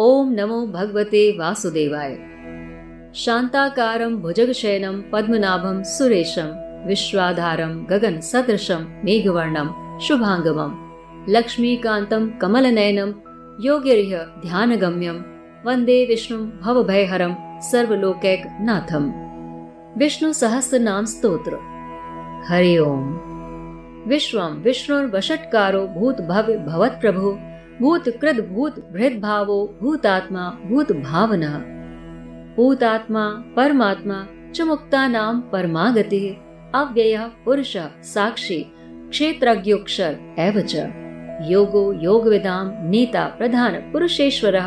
ओम नमो भगवते वासुदेवाय। शान्ताकारं भुजगशयनं पद्मनाभं सुरेशं विश्वाधारं गगनसदृशं मेघवर्णं शुभाङ्गमं लक्ष्मीकान्तं कमलनयनं योगिर्य ध्यानगम्यं वन्दे विष्णुं भवभयहरं सर्वलोकैकनाथम्। विष्णु सहस्र नाम स्तोत्र। हरि ओम। विश्वम विष्णुर्वषटकारो भूत भव्य भवत प्रभु भूत कृत भूत भृत भावो भूतात्मा भूत भावना भूतात्मा, परमात्मा, च मुक्ता नाम परमागति, अव्यय, पुरुष, साक्षी क्षेत्रज्ञोक्षर एव च। योगो योगविदाम नेता, प्रधान, पुरुषेश्वर,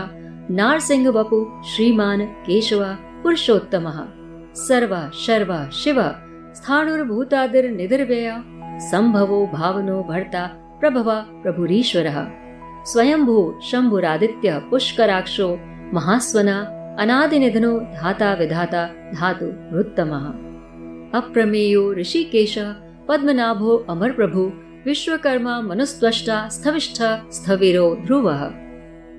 नारसिंह वपु, श्रीमान, केशव, पुरुषोत्तमः। सर्व, शर्व, शिव स्थाणुर्भूतादिर निधिर्व्यय संभवो, भावनो, भर्ता, प्रभव, प्रभुरीश्वरः। स्वयंभू, शंभुरादित्य, पुष्कराक्षो, महास्वना, अनादिनिधनो, धाता, विधाता, धातु, वृत्तमः। अप्रमेयो, ऋषिकेश, पद्मनाभो अमर प्रभु विश्वकर्मा, मनुस्त्वष्टा, स्थविष्ठ, स्थविरो, ध्रुवः।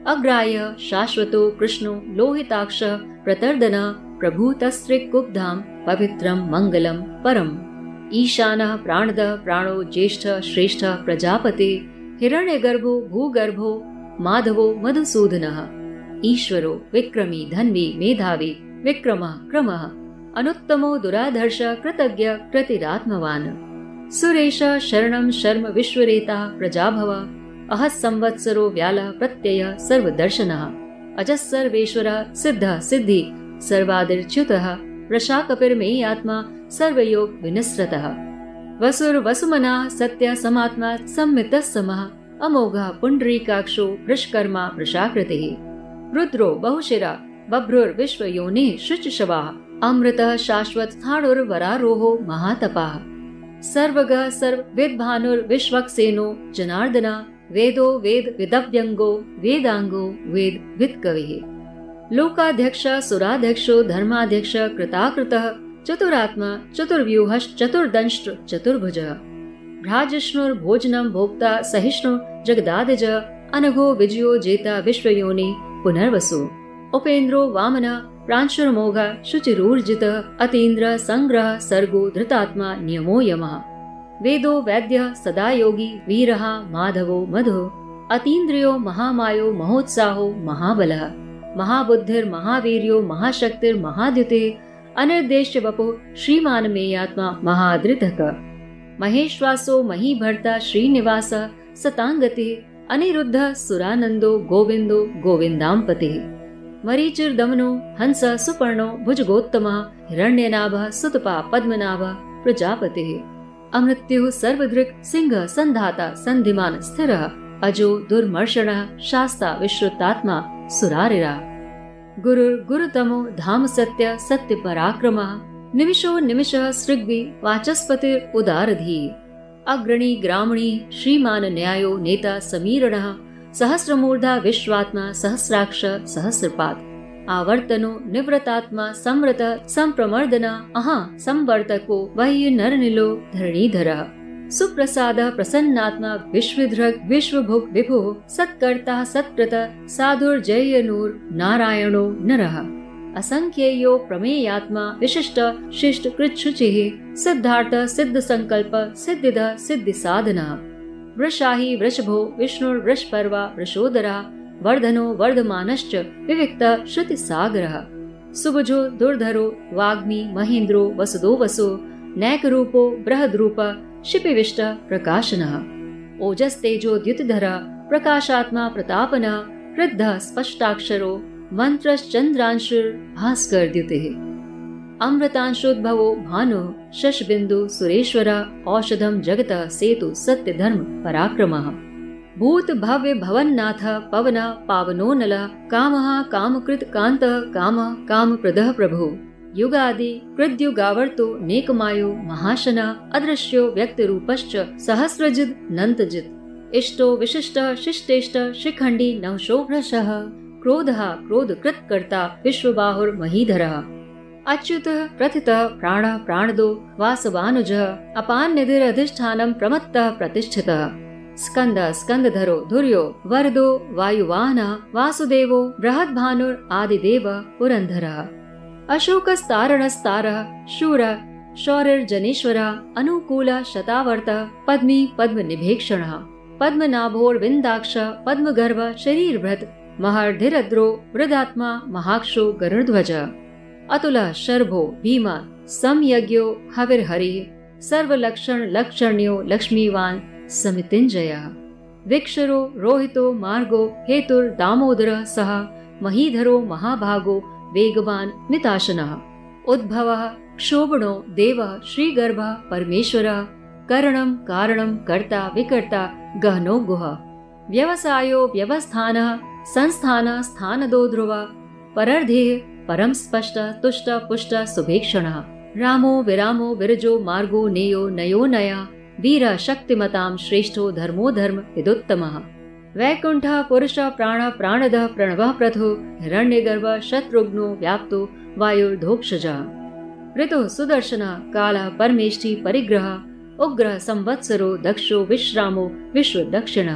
अग्राय शाश्वतो, कृष्णो, लोहिताक्ष, प्रतर्दन प्रभूतस्त्रिकुब्धां पवित्रं मङ्गलं परम्। ईशानः, प्राणदः, प्राणो, ज्येष्ठ, श्रेष्ठ, प्रजापति। हिरण्यगर्भो, भूगर्भो, माधवो, मधुसूदनः। ईश्वरो, विक्रमी, धन्वी, मेधावी, विक्रमः, क्रमः। अनुत्तमो, दुराधर्ष, कृतज्ञ, कृतिरात्मवान्। सुरेश, शरणं, शर्म, विश्वरेता, प्रजाभव। अह संवत्सरो व्यालः, प्रत्यय, सर्वदर्शनः। अजः सर्वेश्वरः सिद्धः, सिद्धि, सर्वादिर्च्युतः। आत्मा सर्वयोग विनिसृतः वसुर्वसुमना सत्य समात्मा सम्मितः समः। अमोघः पुण्डरीकाक्षो वृष्कर्मा वृषाकृतिः। रुद्रो बहुशिरा, बभ्रुर्विश्वयोनिः शुचिशवाः। अमृतः शाश्वत स्थाणुर्वरारोहो महातपाः। सर्वगः सर्वविद्भानुर्विश्वक्सेनो जनार्दना, वेदो वेद विदव्यङ्गो, वेदाङ्गो वेद वित्कविः। लोकाध्यक्ष, सुराध्यक्षो, धर्माध्यक्ष, कृताकृतः चतुरात्मा चतुर्व्यूहश्चतुर्दंष्ट्र चतुर्भुज। भ्राजिष्णुर्भोजनं भोक्ता सहिष्णु जगदादिज, अनघो, विजयो, जेता, विश्वयोनि, पुनर्वसु। उपेन्द्रो, वामन, प्रांशुर्मोघ, शुचिरूर्जित, अतीन्द्र, संग्रह, सर्गो, धृतात्मा, नियमो, यमः। वेदो, वैद्य सदा योगी वीरः, माधवो, मधु। अतीन्द्रियो, महामायो, महोत्साहो, महाबलः। महाबुद्धिर, महावीर्यो अनिर्देश्य वपो श्रीमान मेयात्मा महादृतक महेश्वासो महीभर्ता श्रीनिवास, सतांगति अनिरुद्ध सुरानंदो गोविंदो गोविंदाम्पति मरीचिर्दमनो हंस सुपर्णो भुजगोत्तम हिरण्यनाभ सुतपा पद्मनाभ प्रजापति। अमृत्यु सर्वदृक् सिंह संधाता संधिमान स्थिर। अजो दुर्मर्षण शास्ता सुरारिरा गुरुर गुरुतमो धाम सत्य सत्य पराक्रम। निमिषो निमिष सृग्वि वाचस्पतिर उदारधी। अग्रणी ग्रामणी श्रीमान न्यायो नेता समीरण। सहस्रमूर्धा विश्वात्मा सहस्राक्ष सहस्रपात आवर्तनो निवृतात्मा समृत संप्रमर्दना। अहा संवर्तको वह्य नरनिलो धरणीधरः। सुप्रसाद प्रसन्नात्मा विश्वधृग विश्वभुग विभु सत्कर्ता सत्कृत साधुर्जयनूर नारायणो नरः। असंख्येयो प्रमेयात्मा विशिष्ट शिष्ट कृच्छुचिः सिद्धार्थ सिद्ध संकल्प सिद्धिद सिद्धि साधना वृषाहि वृषभो विष्णुर्वृषपर्वा वृषोदरा वर्धनो वर्धमानश्च विविक्त श्रुति सागरः सुभुजो दुर्धरो वाग्मी महेन्द्रो वसुदो वसु नैक रूपो बृहद रूप शिपिविष्ट प्रकाशनः ओजस्तेजोद्युतिधर प्रकाशात्मा प्रतापन वृद्ध स्पष्टाक्षरो मन्त्रश्चन्द्रांशुर्भास्करद्युतिः अमृतांशोद्भवो भानु शशबिन्दु सुरेश्वर औषधं जगत सेतु सत्य धर्म पराक्रमः। भूत भव्य भवन्नाथ पवन पावनोनल कामः कामकृत कान्त काम कामप्रदः प्रभु। युगादि, कृद्युगावर्तो नेकमायो महाशन, अदृश्यो व्यक्त रूपश्च सहस्रजिद नन्तजित् इष्टो, विशिष्ट, शिष्टेष्ट, शिखण्डी नवशोभ्रशः क्रोधः, क्रोधकृत्कर्ता विश्वबाहुर्महीधरः अच्युतः, प्रथितः, प्राणः, प्राणदो, वासवानुजः, अपान्निधिरधिष्ठानं, प्रमत्तः, प्रतिष्ठितः। स्कंद स्कंदधरो धुर्यो, वरदो, वायुवाहन, वासुदेवो, बृहद्भानुर्, आदिदेव पुरन्धरः अशोकस्तारणस्तारः शूर शौरिर्जनेश्वर अनुकूल शतावर्त, पद्मी पद्मनिभेक्षणः पद्मनाभोर्विन्दाक्ष पद्मगर्भ शरीरभृत्, महर्धिरद्रो वृदात्मा महाक्षो गरुध्वज अतुल, शर्भो, भीम समयज्ञो हविर्हरि, सर्वलक्षण, लक्षण्यो, लक्ष्मीवान्, समितिञ्जयः। विक्षरो रोहितो, मार्गो हेतुर्दामोदर सह, महीधरो, महाभागो वेगवान् मिताशनः उद्भवः क्षोभणो देवः, श्रीगर्भः, परमेश्वरः। करणं कारणं कर्ता, विकर्ता, गहनो गुह। व्यवसायो व्यवस्थानः, संस्थान स्थानदो ध्रुव। परर्धेः परं स्पष्ट, तुष्ट, पुष्ट, सुभेक्षणः। रामो विरामो विरजो मार्गो नेयो नयो नया। वीर शक्तिमतां श्रेष्ठो धर्मो धर्म विदुत्तमः। वैकुण्ठ पुरुष, प्राण, प्राणदः, प्रणवः प्रथो, हिरण्यगर्भ, शत्रुघ्नो व्याप्तो वायुर्धोक्षजः ऋतुः सुदर्शन, कालः परमेष्टि परिग्रह, उग्र संवत्सरो, दक्षो, विश्रामो विश्व दक्षिण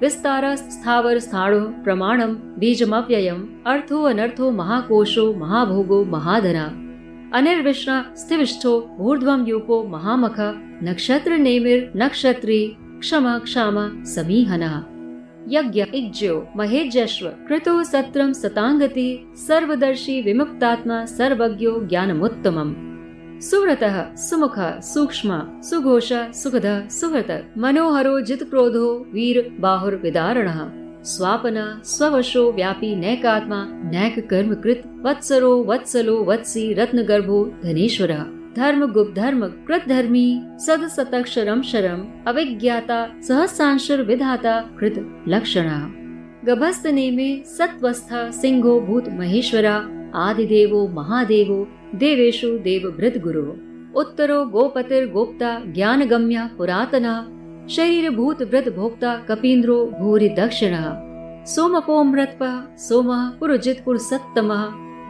विस्तार, स्थावर, स्थाणो, प्रमाणं, बीजमव्ययम्, अर्थो, अनर्थो महाकोशो महाभोगो महाधना अनिर्विष्ण, स्थिविष्ठो, ऊर्ध्वं यूपो, महामख, नक्षत्र नेमिर, नक्षत्री, क्षम, क्षाम, समीहनः। यज्ञ इज्यो महेज्यश्व कृतो सत्रम सतांगति सर्वदर्शी विमुक्तात्मा सर्वज्ञो ज्ञानमुत्तमम्। सुव्रतः, सुमुख, सूक्ष्म, सुघोष, सुखद, सुहृत, मनोहरो जितक्रोधो वीर बाहुर्विदारणः। स्वापन, स्ववशो व्यापी नैकात्मा नैक कर्म कृत वत्सरो वत्सलो वत्सी रत्नगर्भो धनेश्वरः। धर्म, गुप्त धर्म, कृत धर्मी, सद सतक्षरम शरम अविज्ञाता, सहसांशर विधाता, कृत लक्षण। गभस्त नेमे सत्वस्थ सिंहो, भूत, महेश्वरा, आदिदेवो, महादेवो देवेशु देव भृत गुरु उत्तरो, गोपतिर, गोप्ता ज्ञान गम्य पुरातना। शरीर भूत व्रत भोक्ता कपीन्द्रो भूरि दक्षिण सोमपो मृत्प सोम पुरुजित पुरुसत्तम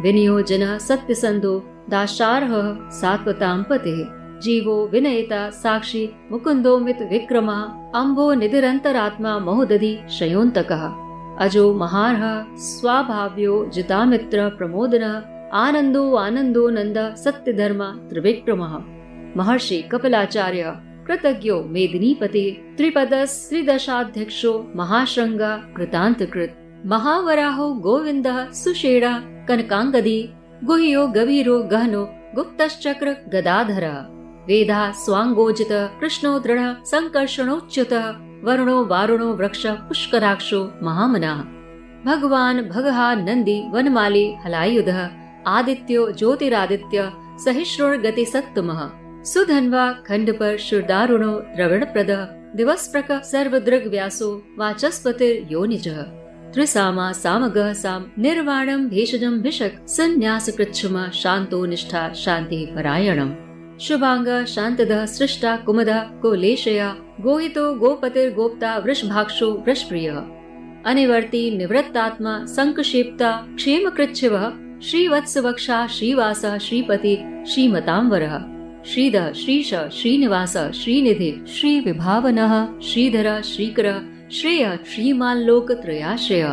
विनियोजन सत्यसंधो दाशारः सात्वतां पतिः जीवो विनयता साक्षी मुकुन्दो मित विक्रमः अम्भो निधिरन्तरात्मा महोदधि शयोन्तकः। अजो महार्ह स्वाभाव्यो जितामित्र प्रमोदनः आनन्दो आनन्दो नन्द सत्यधर्म त्रिविक्रमः। महर्षि कपिलाचार्य कृतज्ञो मेदिनीपति। त्रिपदस्त्रिदशाध्यक्षो महाशृङ्ग कृतान्तकृत्। महावराहो गोविन्दः सुषेणा कनकाङ्गदी गुह्यो गभीरो गहनो गुप्तश्चक्र गदाधर। वेदा स्वाङ्गोजित कृष्णो दृढ संकर्षणोच्युत वरुणो वारुणो वृक्ष, पुष्कराक्षो महामनः। भगवान भगहा नन्दी वनमाली हलायुधः, आदित्यो ज्योतिरादित्य सहिष्णुर्गति सत्तमः सुधन्वा खंड पर शुरदारुणो द्रविण प्रद दिवस प्रक सर्वदृग व्यासो वाचस्पतिर योनिजः त्रिसामा सामगः साम निर्वाणं भेषजं भिषक् सन्न्यास कृच्छम शान्तो निष्ठा शान्तिः परायणम्। शुभांग शान्तदः सृष्टा कुमदः कोलेशया गोहितो गोपतिर्गोप्ता वृषभाक्षो वृषप्रियः। अनिवर्ति निवृत्तात्मा संकषेप्ता क्षेम कृच्छिवः श्रीवत्स वक्षा श्रीवासः श्रीपति श्रीमतांवरः श्रीद श्रीश श्रीनिवास श्रीनिधि श्रीविभावनः श्रीधर श्रीकर श्रेय श्रीमान लोक त्रयाश्रय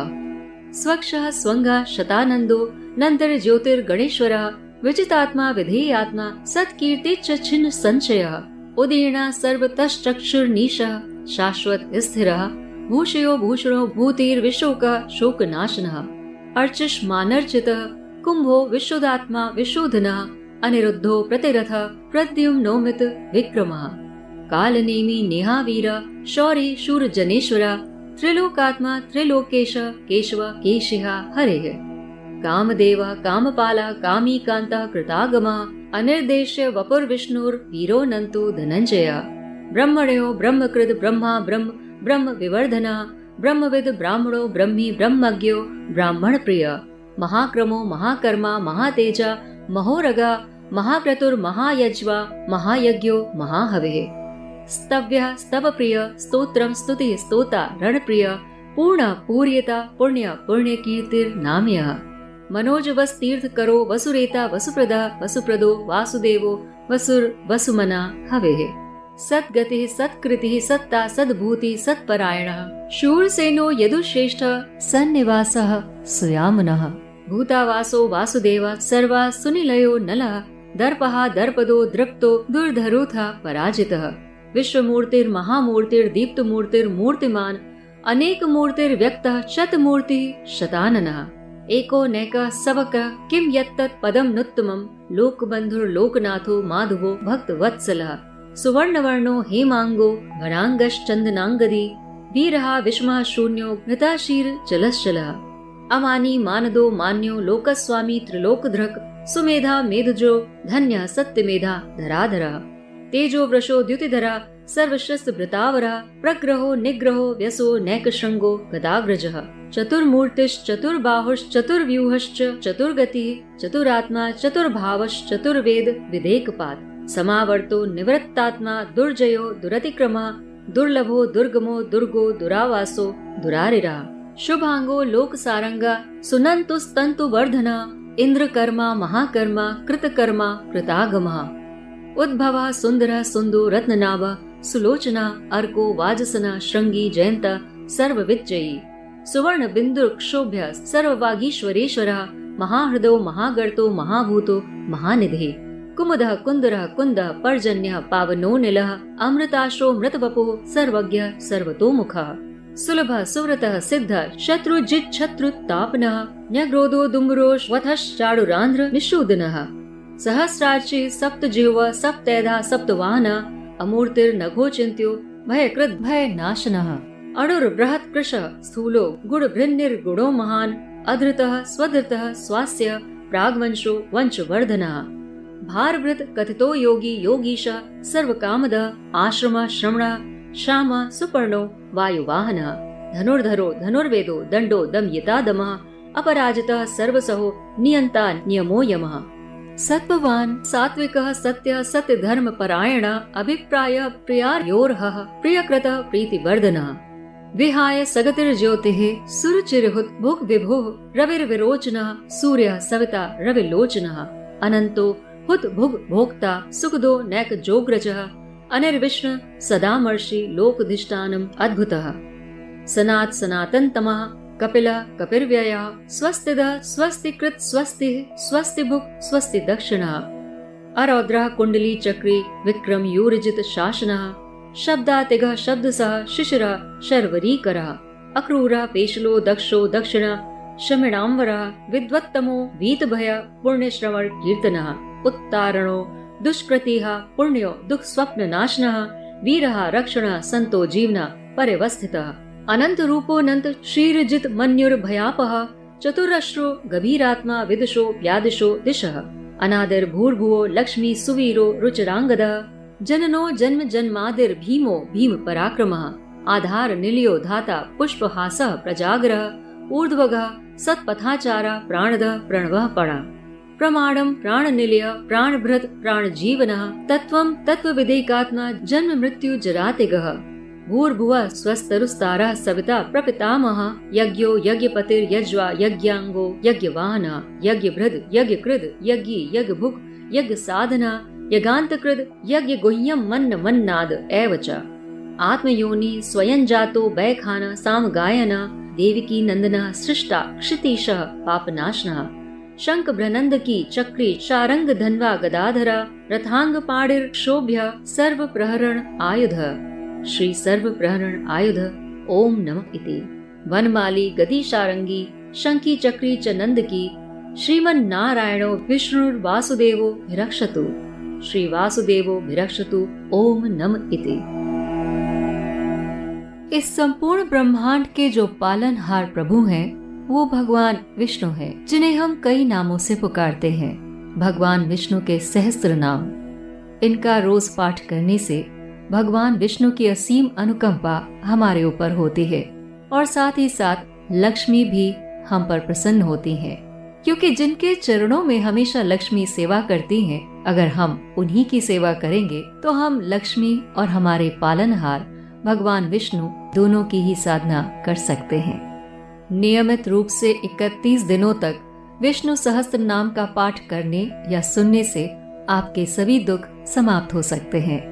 स्वक्ष स्वंग शतानंदो नंतर ज्योतिर्गणेश्वर विजितात्मा विधेयात्मा, सत्कीर्ति छिन्न संशय। उदीर्ण सर्वतश्चक्षुर्निश, शाश्वत स्थिर, भूषयो भूषणो भूतिर्विशोक शोक नाशन अर्चिष मानर्चित कुंभो विशुदात्मा विशोधन, अनिरुद्धो प्रतिरथ प्रद्युम विक्रमः कालनेमी नेहावीर, शौरी शूर जनेश्वर त्रिलोकात्मा, त्रिलोकेश, केशव, केशिह, हरेः। कामदेव, कामपाल कामी कांत कृतागम अनिर्देश्य वपुर्विष्णुर्वीरो नन्तो धनञ्जय। ब्रह्मण्यो ब्रह्मकृत ब्रह्मा, ब्रह्म ब्रह्म विवर्धन ब्रह्मविद, ब्राह्मणो, ब्रह्मी, ब्रह्मज्ञो ब्राह्मण प्रिय महाक्रमो, महाकर्मा, महातेज, महोरगा महाक्रतुर्महायज्वा महायज्ञो, महाहवे। स्तव्य स्तव प्रिय स्तोत्रम स्तुति, स्तोता, रणप्रिय, पूर्ण, पूर्यता, पुण्य पुण्य कीर्तिर मनोज वस तीर्थ करो वसुरेता, वसुप्रदा, वसुप्रदो, वासुदेवो, वसुर, वसुमना, हवे। सद्गति, सत्कृति, सत्ता, सद्भूति, सत्परायण। शूरसेनो, यदुश्रेष्ठ, सन्निवास, सुयामनः। भूतावासो, वासुदेव, सर्वा, सुनिलयो, नलः। दर्पहा दर्पदो, दृप्तो, दुर्धरुथ, पराजितः। मूर्तिमान अनेक मूर्तिर्व्यक्त शतमूर्ति शतानन। एको नैक सबक किम यत्तत् पदम नुत्तमम लोकबंधुर लोकनाथो माधवो भक्त वत्सलः सुवर्णवर्णो हेमांगो चंदनांगदी वीरहा विष्मः शून्यो घृताशीर जलश्चलः। अमानी मानदो मान्यो लोकस्वामी त्रिलोकधृक्, सुमेधा मेधजो, धन्य सत्यमेधा धराधर। तेजो वृषो द्युतिधरा सर्वशस्त्र भृतावरा प्रग्रहो निग्रहो व्यसो नैकशृङ्गो गदाग्रजः चतुर्बाहुश्चतुर्व्यूहश्च चतुर्गतिः, चतुरात्मा, चतुर्भावश्चतुर्वेद विधेकपात् समावर्तो निवृत्तात्मा, दुर्जयो, दुरतिक्रमः, दुर्लभो, दुर्गमो, दुर्गो, दुरावासो, दुरारिरा। शुभांगो लोक सारंगा सुनंतुस्तंतु वर्धना इंद्रकर्मा महाकर्मा, कृतकर्मा, कृतागमः। उद्भव सुंदर सुंदो रत्ननाभ सुलोचना अर्को वाजसना श्रृंगी जयंत सर्व विजयी सुवर्ण बिंदु क्षोभ्य सर्ववागीश्वरेश्वर, महाहृदो महागर्तो महाभूतो महानिधे। कुमुद कुंदर कुंद पर्जन्य पावनो निल, अमृताश्रो मृतवपो सर्वज्ञ सर्वतोमुख। सुलभ सुव्रत सिद्ध शत्रु जित शत्रु तापन न्यग्रोधो दुम्रोष वथश्चाडुरांध्र निशूदन सहस्राची सप्त जिह्व सप्तैधा सप्तवाहन अमूर्तिर, नघो चिंत्यो भय कृत भय नाशन अणुर, बृहत, कृश, स्थूलो, गुड़, भृन्निर, गुणो, महान, अधृत, स्वधृत, स्वास्य, प्रागवंशो वंश वर्धन भारभृत, कथितो, योगी, योगीश सर्व कामद आश्रम, श्रमण, श्याम, सुपर्णो, वायुवाहन। धनुर्धरो, धनुर्वेदो दंडो दम यता दम अपराजित, सर्वसहो नियंता नियमो, यमः। सत्ववान सात्विक सत्य सत्य धर्म परायण अभिप्राय प्रियार्योर्ह प्रियकृत प्रीतिवर्धन। विहाय सगतिर ज्योति सुरुचिरहुत भुक् विभु रविर्विरोचन सूर्य सविता रविलोचन। अनंतो हुत भुग भोक्ता सुखदो नैक जोग्रज अनिर्विष्ण सदामर्षि अद्भुत। सनात सनातन तमः कपिल, कपिर्व्यय, स्वस्तिद, स्वस्तिकृत, स्वस्ति स्वस्ति भुक् स्वस्ति दक्षिण अरौद्र, कुंडली, चक्री, विक्रम, यूरजित, शासन। शब्दातिग शब्द सह शिशिर, शर्वरीकर। अक्रूर, पेशलो, दक्षो, दक्षिण। शमिणाम्बर विद्वत्तमो वीत भय पुण्य श्रवण कीर्तन। उत्तारणो, दुष्कृति, पुण्यो दुख स्वप्न नाशन वीर, रक्षण संतो जीवन, परिवस्थित। अनंत रूपोऽनंत श्रीरजित मन्युर भयापह चतुरश्रो गभीरात्मा विदुषो व्यादिशो दिशः, अनादर भूर्भुवो लक्ष्मी सुवीरो रुचरांगद जननो जन्म जन्मादिर भीमो भीम पराक्रमः, आधार निलियो धाता पुष्पहास प्रजाग्रह, ऊर्ध्वग सत्पथाचार प्राणद प्रणव पणा प्रमाणम प्राण निलय प्राणभृत प्राण जीवन तत्व तत्व विधेकात्मा जन्म मृत्यु जरातिगः। भूर्भुव स्वस्तरुस्तारः सविता प्रपितामह, यज्ञो यज्ञपतिर्यज्वा यज्ञाङ्गो यज्ञवाहन यज्ञभृद्, यज्ञकृद्, यज्ञी, यज्ञभुक्, यज्ञसाधना, यज्ञान्तकृद्, यज्ञगुह्यं मन्न मन्नाद एव च। आत्मयोनि स्वयं जातो बैखान सामगायन, देविकी नंदन सृष्टा क्षितिशः पापनाशनः। शंख भ्रनंद की चक्री शारंग धनवा गदाधरा रथांग पाणिर शोभ्य सर्व प्रहरण आयुध। श्री सर्व प्रहरण आयुध ओम नम इति। वनमाली गति शारंगी शंकी चक्री च नंद की श्रीमन नारायणो विष्णु वासुदेवो भिरक्षतु श्री वासुदेवो भिरक्षतु ओम नम इति। इस संपूर्ण ब्रह्मांड के जो पालनहार प्रभु हैं, वो भगवान विष्णु हैं, जिन्हें हम कई नामों से पुकारते हैं। भगवान विष्णु के सहस्त्र नाम। इनका रोज पाठ करने से भगवान विष्णु की असीम अनुकंपा हमारे ऊपर होती है और साथ ही साथ लक्ष्मी भी हम पर प्रसन्न होती हैं, क्योंकि जिनके चरणों में हमेशा लक्ष्मी सेवा करती हैं, अगर हम उन्हीं की सेवा करेंगे तो हम लक्ष्मी और हमारे पालनहार भगवान विष्णु दोनों की ही साधना कर सकते हैं। नियमित रूप से 31 दिनों तक विष्णु सहस्त्र नाम का पाठ करने या सुनने से आपके सभी दुख समाप्त हो सकते हैं।